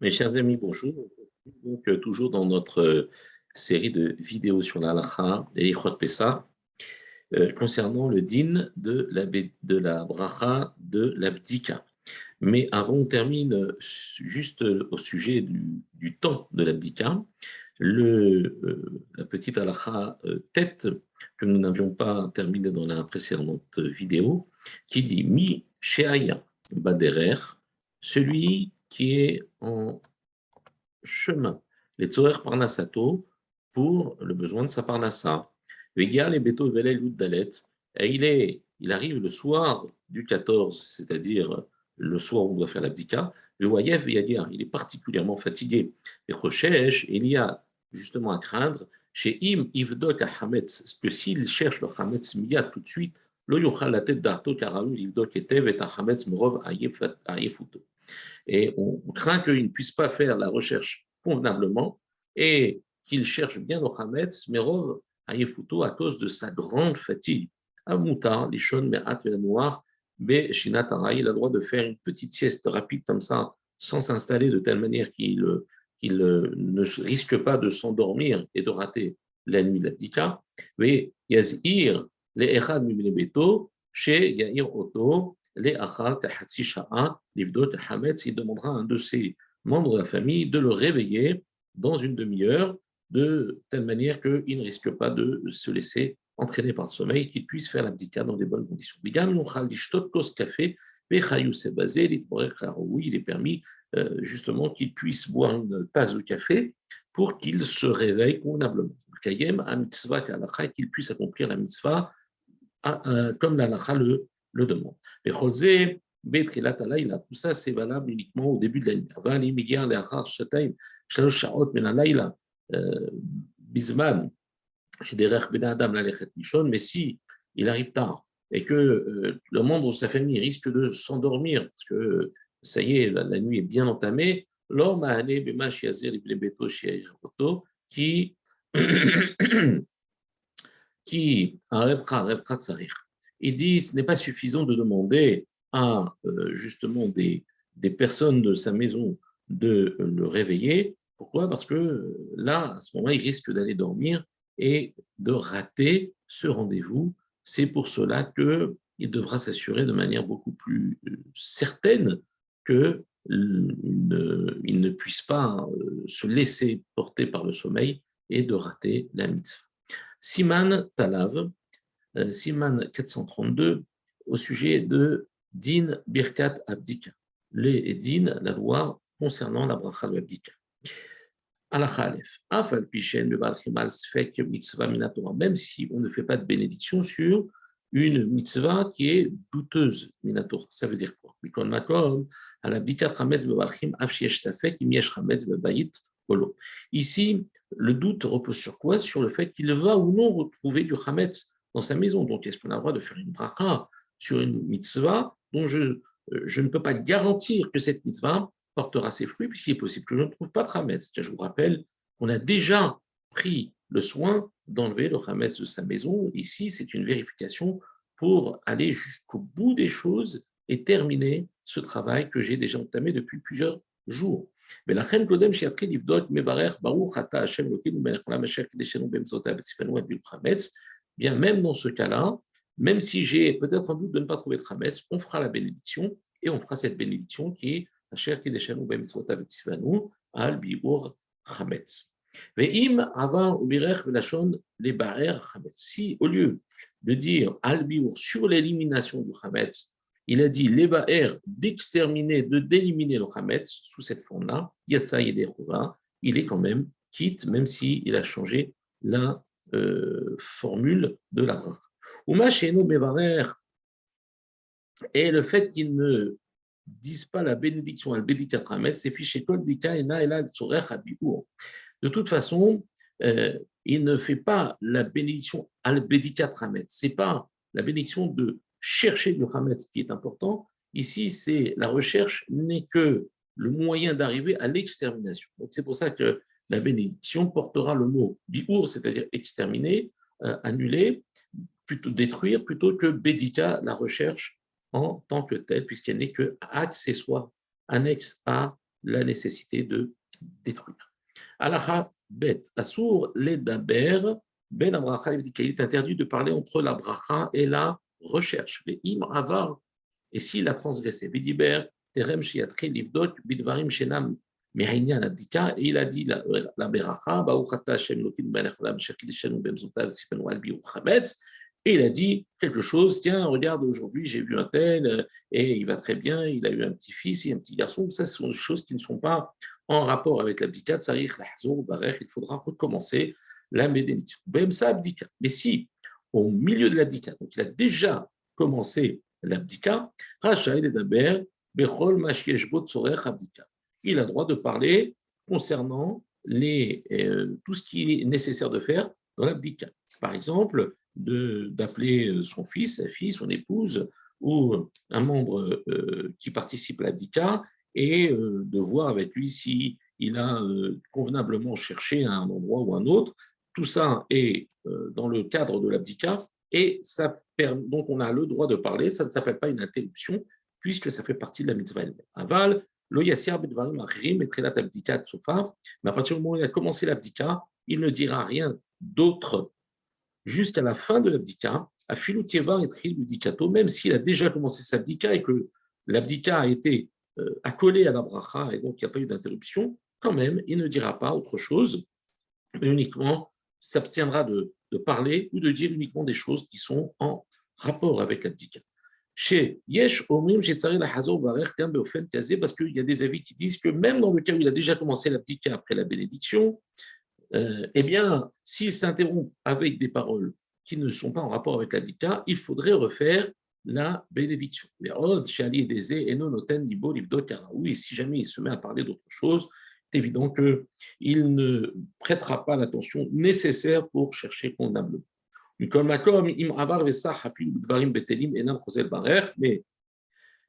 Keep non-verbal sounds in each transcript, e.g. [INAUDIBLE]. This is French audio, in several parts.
Mes chers amis, bonjour. Donc, euh, toujours dans notre euh, série de vidéos sur la halakha et Pessa, euh, concernant le din de la, de la bracha de l'abdika. Mais avant, on termine juste au sujet du, temps de l'abdika. La petite halakha tête que nous n'avions pas terminée dans la précédente vidéo, qui dit Mi Sheaya Baderer, celui qui est en chemin, les Tzorer Parnasato, pour le besoin de sa Parnassa. Vegal et Beto Dalet, et il, est, il arrive le soir du 14, c'est-à-dire le soir où on doit faire l'abdika, le il est particulièrement fatigué. Et il y a justement à craindre, chez Im Ivdok Hametz, que s'il cherche le Hametz Miyat tout de suite, lo yochal la tête d'Arto Karaou, Ivdok Etev et Hametz Merov Ayefuto et on craint qu'il ne puisse pas faire la recherche convenablement et qu'il cherche bien au Hametz, Merov Ayefuto, à cause de sa grande fatigue. Amouta, Lishon, Me'at, Noir, Shinatara, il a le droit de faire une petite sieste rapide comme ça, sans s'installer de telle manière qu'il ne risque pas de s'endormir et de rater la nuit de l'abdika. Mais Yazir, les Echad Beto, chez Yair Oto, les il demandera à un de ses membres de la famille de le réveiller dans une demi-heure, de telle manière qu'il ne risque pas de se laisser entraîner par le sommeil, qu'il puisse faire l'abdika dans des bonnes conditions. Il est permis euh, justement qu'il puisse boire une tasse de café pour qu'il se réveille convenablement. qu'il puisse accomplir la mitzvah comme la le le demande. Mais José, tout ça, c'est valable uniquement au début de la nuit. Avant les milliards, les rares, Shataim, Shalosh Shaot, Menalaila, euh, Bisman, chez des Ben Adam, Lalechet Mishon, mais si il arrive tard et que euh, le membre de sa famille risque de s'endormir, parce que ça y est, la, nuit est bien entamée, l'homme a allé, Bema, Shiazir, Iblebeto, Shiaziroto, qui, [COUGHS] qui, ah, Arepra, Arepra, Tsarir il dit ce n'est pas suffisant de demander à euh, justement des, personnes de sa maison de le réveiller. Pourquoi? Parce que là, à ce moment-là, il risque d'aller dormir et de rater ce rendez-vous. C'est pour cela qu'il devra s'assurer de manière beaucoup plus euh, certaine qu'il ne, il puisse pas euh, se laisser porter par le sommeil et de rater la mitzvah. Siman Talav, euh, Siman 432 au sujet de Din Birkat Abdika. Les Din, la loi concernant la bracha de Abdika. Même si on ne fait pas de bénédiction sur une mitzvah qui est douteuse, minatora. Ça veut dire quoi? Ici, le doute repose sur quoi? Sur le fait qu'il va ou non retrouver du chametz dans sa maison. Donc, est-ce qu'on a le droit de faire une bracha sur une mitzvah dont je, euh, je ne peux pas garantir que cette mitzvah portera ses fruits, puisqu'il est possible que je ne trouve pas de chametz. Je vous rappelle qu'on a déjà pris le soin d'enlever le chametz de sa maison. Ici, c'est une vérification pour aller jusqu'au bout des choses et terminer ce travail que j'ai déjà entamé depuis plusieurs jours. Mais la reine Kodem Livdot Mevarer Baruch Ata Hashem Lokinu Melech Chametz même dans ce cas-là, même si j'ai peut-être un doute de ne pas trouver de Hametz, on fera la bénédiction et on fera cette bénédiction qui est Asher Kedeshanu Bemitzvotav Tzivanu Al Biur Hametz. Ve'im Ubirech Velashon Les Barer Hametz. Si au lieu de dire Al Biur sur l'élimination du Hametz, il a dit les Baer d'exterminer, de d'éliminer le Hametz sous cette forme-là, Yatsa il est quand même quitte, même s'il a changé la formule de la bracha. Uma Bevarer, et le fait qu'ils ne disent pas la bénédiction al c'est fiché kol De toute façon, euh, il ne fait pas la bénédiction al c'est pas la bénédiction de chercher du hametz qui est important. Ici, c'est la recherche n'est que le moyen d'arriver à l'extermination. Donc c'est pour ça que la bénédiction portera le mot bi'ur, c'est-à-dire exterminer, euh, annuler, plutôt détruire, plutôt que bédika, la recherche en tant que telle, puisqu'elle n'est que accessoire, annexe à la nécessité de détruire. Alaha bet asur ledaber ben abracha Il est interdit de parler entre la bracha et la recherche. im et s'il a transgressé, vidiber terem shiatri livdot bidvarim shenam Mehainia Abdika, et il a dit la, Ben Chametz, et il a dit quelque chose, tiens, regarde, aujourd'hui j'ai vu un tel, et il va très bien, il a eu un petit-fils et un petit garçon. Ça, ce sont des choses qui ne sont pas en rapport avec l'abdicat. Il faudra recommencer la abdika. Mais si, au milieu de l'abdicat, donc il a déjà commencé l'abdicat, Racha et Daber, Bechol Sorech abdika. Il a droit de parler concernant les, euh, tout ce qui est nécessaire de faire dans l'abdicat. Par exemple, d'appeler euh, son fils, sa fille, son épouse ou un membre euh, qui participe à l'abdicat et de voir avec lui si il a convenablement cherché un endroit ou un autre. Tout ça est dans le cadre de l'abdicat et ça donc on a le droit de parler. Ça ne s'appelle pas une interruption puisque ça fait partie de la mitzvah Aval, lo yassir bedvarim achrim et abdicat sofa. Mais à partir du moment où il a commencé l'abdicat, il ne dira rien d'autre jusqu'à la fin de l'abdika, à et même s'il a déjà commencé sa abdika et que l'abdika a été euh, accolé à la bracha et donc il n'y a pas eu d'interruption, quand même, il ne dira pas autre chose, mais uniquement s'abstiendra de, parler ou de dire uniquement des choses qui sont en rapport avec l'abdika. Chez Yesh Omrim, la parce qu'il y a des avis qui disent que même dans le cas où il a déjà commencé l'abdika après la bénédiction, euh, eh bien, s'il s'interrompt avec des paroles qui ne sont pas en rapport avec l'abdicat, il faudrait refaire la bénédiction. Et si jamais il se met à parler d'autre chose, c'est évident qu'il ne prêtera pas l'attention nécessaire pour chercher convenablement. Mais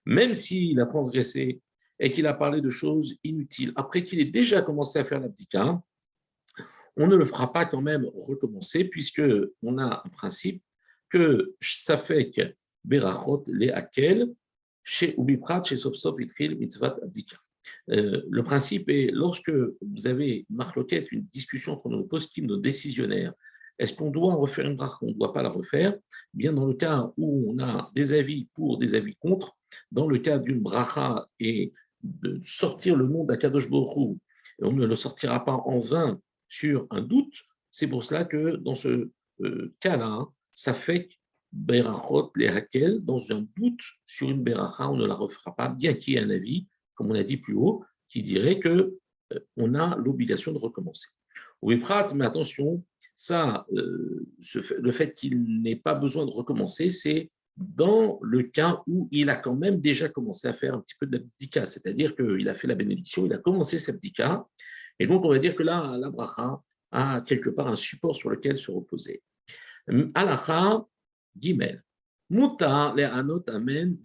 même s'il a transgressé et qu'il a parlé de choses inutiles, après qu'il ait déjà commencé à faire l'abdicat, on ne le fera pas quand même recommencer, puisque on a un principe que ça fait que Berachot les Akel, chez Ubiprat, chez. Euh, le principe est, lorsque vous avez une une discussion entre nos postim, nos décisionnaires, est-ce qu'on doit refaire une bracha, on ne doit pas la refaire? Bien dans le cas où on a des avis pour, des avis contre, dans le cas d'une bracha et de sortir le nom d'Akadosh Borou, on ne le sortira pas en vain sur un doute. C'est pour cela que dans ce euh, cas-là, ça fait Berachot les Hakel, dans un doute sur une Beracha, on ne la refera pas, bien qu'il y ait un avis, comme on a dit plus haut, qui dirait que euh, on a l'obligation de recommencer. Oui, Prat, mais attention, ça, euh, le fait qu'il n'ait pas besoin de recommencer, c'est dans le cas où il a quand même déjà commencé à faire un petit peu de l'abdika, c'est-à-dire qu'il a fait la bénédiction, il a commencé cet abdika, et donc, on va dire que là, la bracha a quelque part un support sur lequel se reposer. Alacha, Gimel. Muta le anot amen.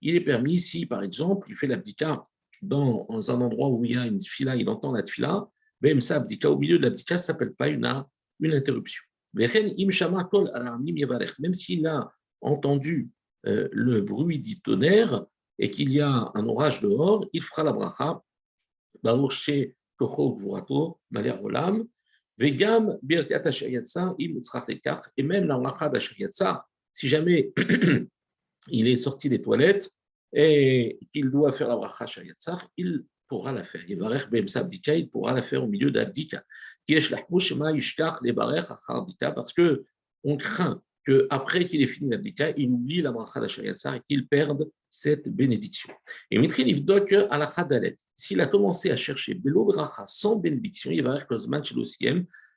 Il est permis si, par exemple, il fait l'abdika dans un endroit où il y a une fila, il entend la fila, même ça, abdika, au milieu de l'abdika, ça ne s'appelle pas une, une interruption. Même s'il a entendu euh, le bruit du tonnerre et qu'il y a un orage dehors, il fera la bracha. Et même la bracha si jamais [CLEARS THROAT] il est sorti des toilettes et qu'il doit faire la bracha il pourra la faire. Il pourra la faire au milieu d'abdika. Parce que on craint qu'après qu'il ait fini l'abdika, il oublie la bracha d'Ashariatzar et qu'il perde cette bénédiction. Et Mitri Livdok à la Khadalet, s'il a commencé à chercher Belo bracha sans bénédiction, il va avoir Kozman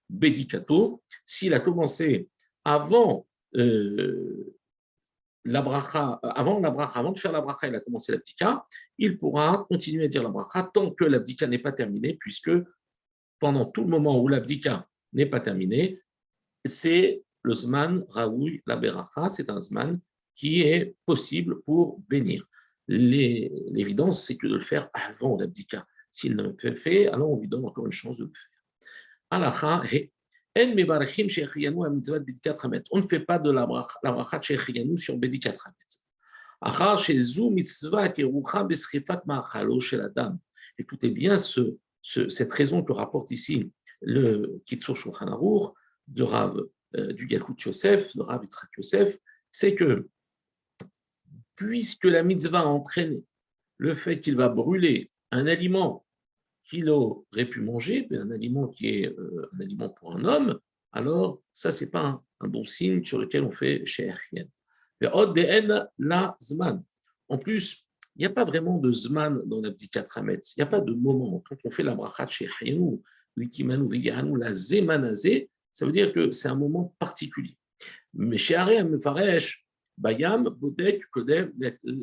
Bedikato. S'il a commencé avant euh, bracha, avant de faire la bracha, il a commencé l'abdika, il pourra continuer à dire la bracha tant que l'abdika n'est pas terminé, puisque pendant tout le moment où l'abdika n'est pas terminé, c'est le Zman Raoui la Beracha, c'est un Zman qui est possible pour bénir. L'évidence, c'est que de le faire avant l'abdika. S'il ne le fait, alors on lui donne encore une chance de le faire. On ne fait pas de la bracha sur Bedikat Hametz. Écoutez bien ce, cette raison que rapporte ici le Kitsur Shulchan Aruch de Rav, euh, du Galkut Yosef, de Rav Yitzhak Yosef, c'est que puisque la mitzvah entraîne le fait qu'il va brûler un aliment qu'il aurait pu manger, un aliment qui est euh, un aliment pour un homme, alors ça, c'est pas un, bon signe sur lequel on fait chez la zman. En plus, il n'y a pas vraiment de zman dans l'abdikat rametz. Il n'y a pas de moment. Quand on fait la brachat chez Hayanu, la zemanazé, ça veut dire que c'est un moment particulier. Mais chez Aré Mefaresh, Bayam, Bodek, Kodem,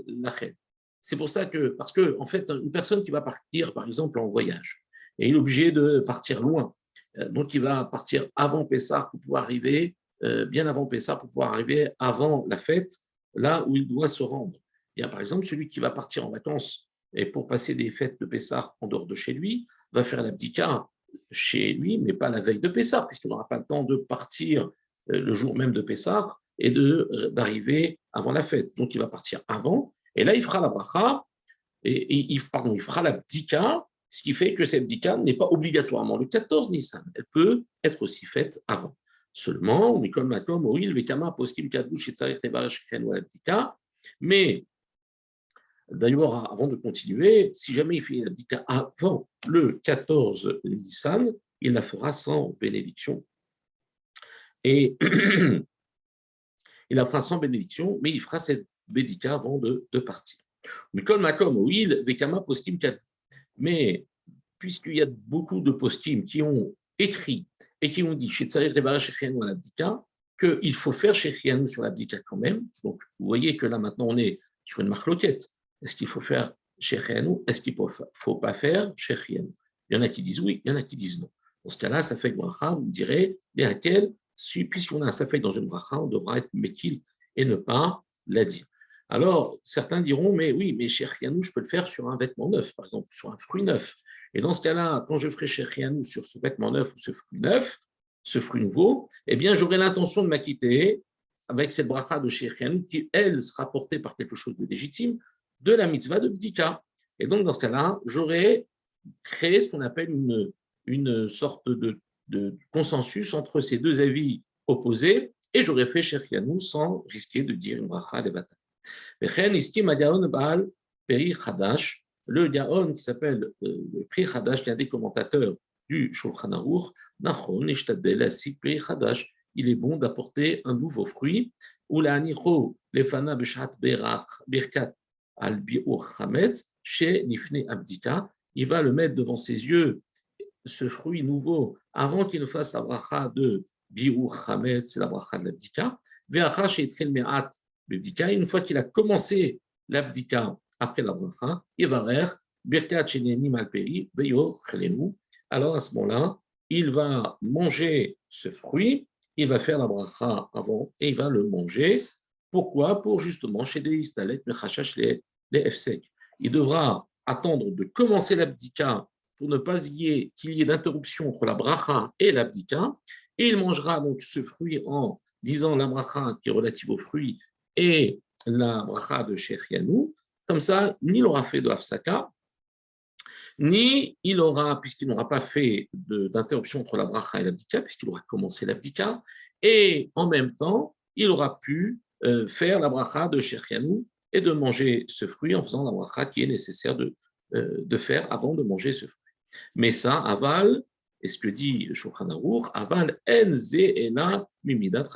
Lached. C'est pour ça que, parce que, en fait, une personne qui va partir, par exemple, en voyage, et est obligé de partir loin, euh, donc il va partir avant Pessah pour pouvoir arriver, euh, bien avant Pessah pour pouvoir arriver avant la fête, là où il doit se rendre. Il y a par exemple celui qui va partir en vacances et pour passer des fêtes de Pessah en dehors de chez lui, va faire l'abdika chez lui, mais pas la veille de Pessah, puisqu'il n'aura pas le temps de partir euh, le jour même de Pessah et d'arriver avant la fête. Donc il va partir avant, et là il fera la bracha, et, il, pardon, il fera l'abdika, ce qui fait que cette abdika n'est pas obligatoirement le 14 Nissan, elle peut être aussi faite avant. Seulement, mais D'ailleurs, avant de continuer, si jamais il fait l'abdika avant le 14 Nissan, il la fera sans bénédiction. Et [CLEARS THROAT] il la fera sans bénédiction, mais il fera cette bédika avant de, de partir. Mais puisqu'il y a beaucoup de postim qui ont écrit et qui ont dit qu'il faut faire Shechianu sur l'abdika quand même. Donc, vous voyez que là, maintenant, on est sur une marque loquette. Est-ce qu'il faut faire Shechianu Est-ce qu'il ne faut pas faire Shechianu Il y en a qui disent oui, il y en a qui disent non. Dans ce cas-là, que bracha, on dirait, laquelle, puisqu'on a un safek dans une bracha, on devra être mekil et ne pas la dire. Alors, certains diront, mais oui, mais Shechianu, je peux le faire sur un vêtement neuf, par exemple, sur un fruit neuf. Et dans ce cas-là, quand je ferai Shechianu sur ce vêtement neuf ou ce fruit neuf, ce fruit nouveau, eh bien, j'aurai l'intention de m'acquitter avec cette bracha de Shechianu qui, elle, sera portée par quelque chose de légitime, de la mitzvah de Bdika. Et donc, dans ce cas-là, j'aurais créé ce qu'on appelle une, une sorte de, consensus entre ces deux avis opposés, et j'aurais fait Shechianu sans risquer de dire une bracha de bataille. Le Gaon qui s'appelle euh, le Pri Hadash, qui est un des commentateurs du Shulchan Aruch, il est bon d'apporter un nouveau fruit, Lefana Birkat al chez Nifne Abdika, il va le mettre devant ses yeux, ce fruit nouveau, avant qu'il ne fasse la bracha de Biur Hamet, c'est la bracha de l'Abdika, Ve'acha Sheitchel Me'at Une fois qu'il a commencé l'Abdika après la bracha, Beyo Chelenu, alors à ce moment-là, il va manger ce fruit, il va faire la bracha avant et il va le manger. Pourquoi? Pour justement chez des istalet, les, les Il devra attendre de commencer l'abdika pour ne pas qu'il y ait d'interruption entre la bracha et l'abdika. Et il mangera donc ce fruit en disant la bracha qui est relative au fruit et la bracha de Shechianou. Comme ça, ni il aura fait de Hafsaka, ni il aura, puisqu'il n'aura pas fait d'interruption entre la bracha et l'abdika, puisqu'il aura commencé l'abdika, et en même temps, il aura pu euh, faire la bracha de Shechianou et de manger ce fruit en faisant la bracha qui est nécessaire de, euh, de faire avant de manger ce fruit. Mais ça, aval, et ce que dit Shulchan aval en et la mimidat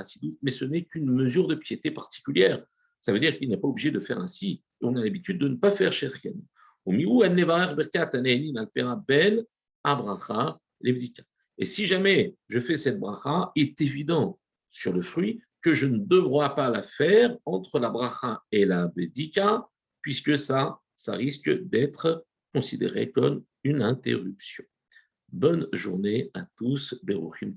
mais ce n'est qu'une mesure de piété particulière. Ça veut dire qu'il n'est pas obligé de faire ainsi. On a l'habitude de ne pas faire Shechianou. Et si jamais je fais cette bracha, il est évident sur le fruit que je ne devrais pas la faire entre la bracha et la bédika, puisque ça, ça risque d'être considéré comme une interruption. Bonne journée à tous, Beruchim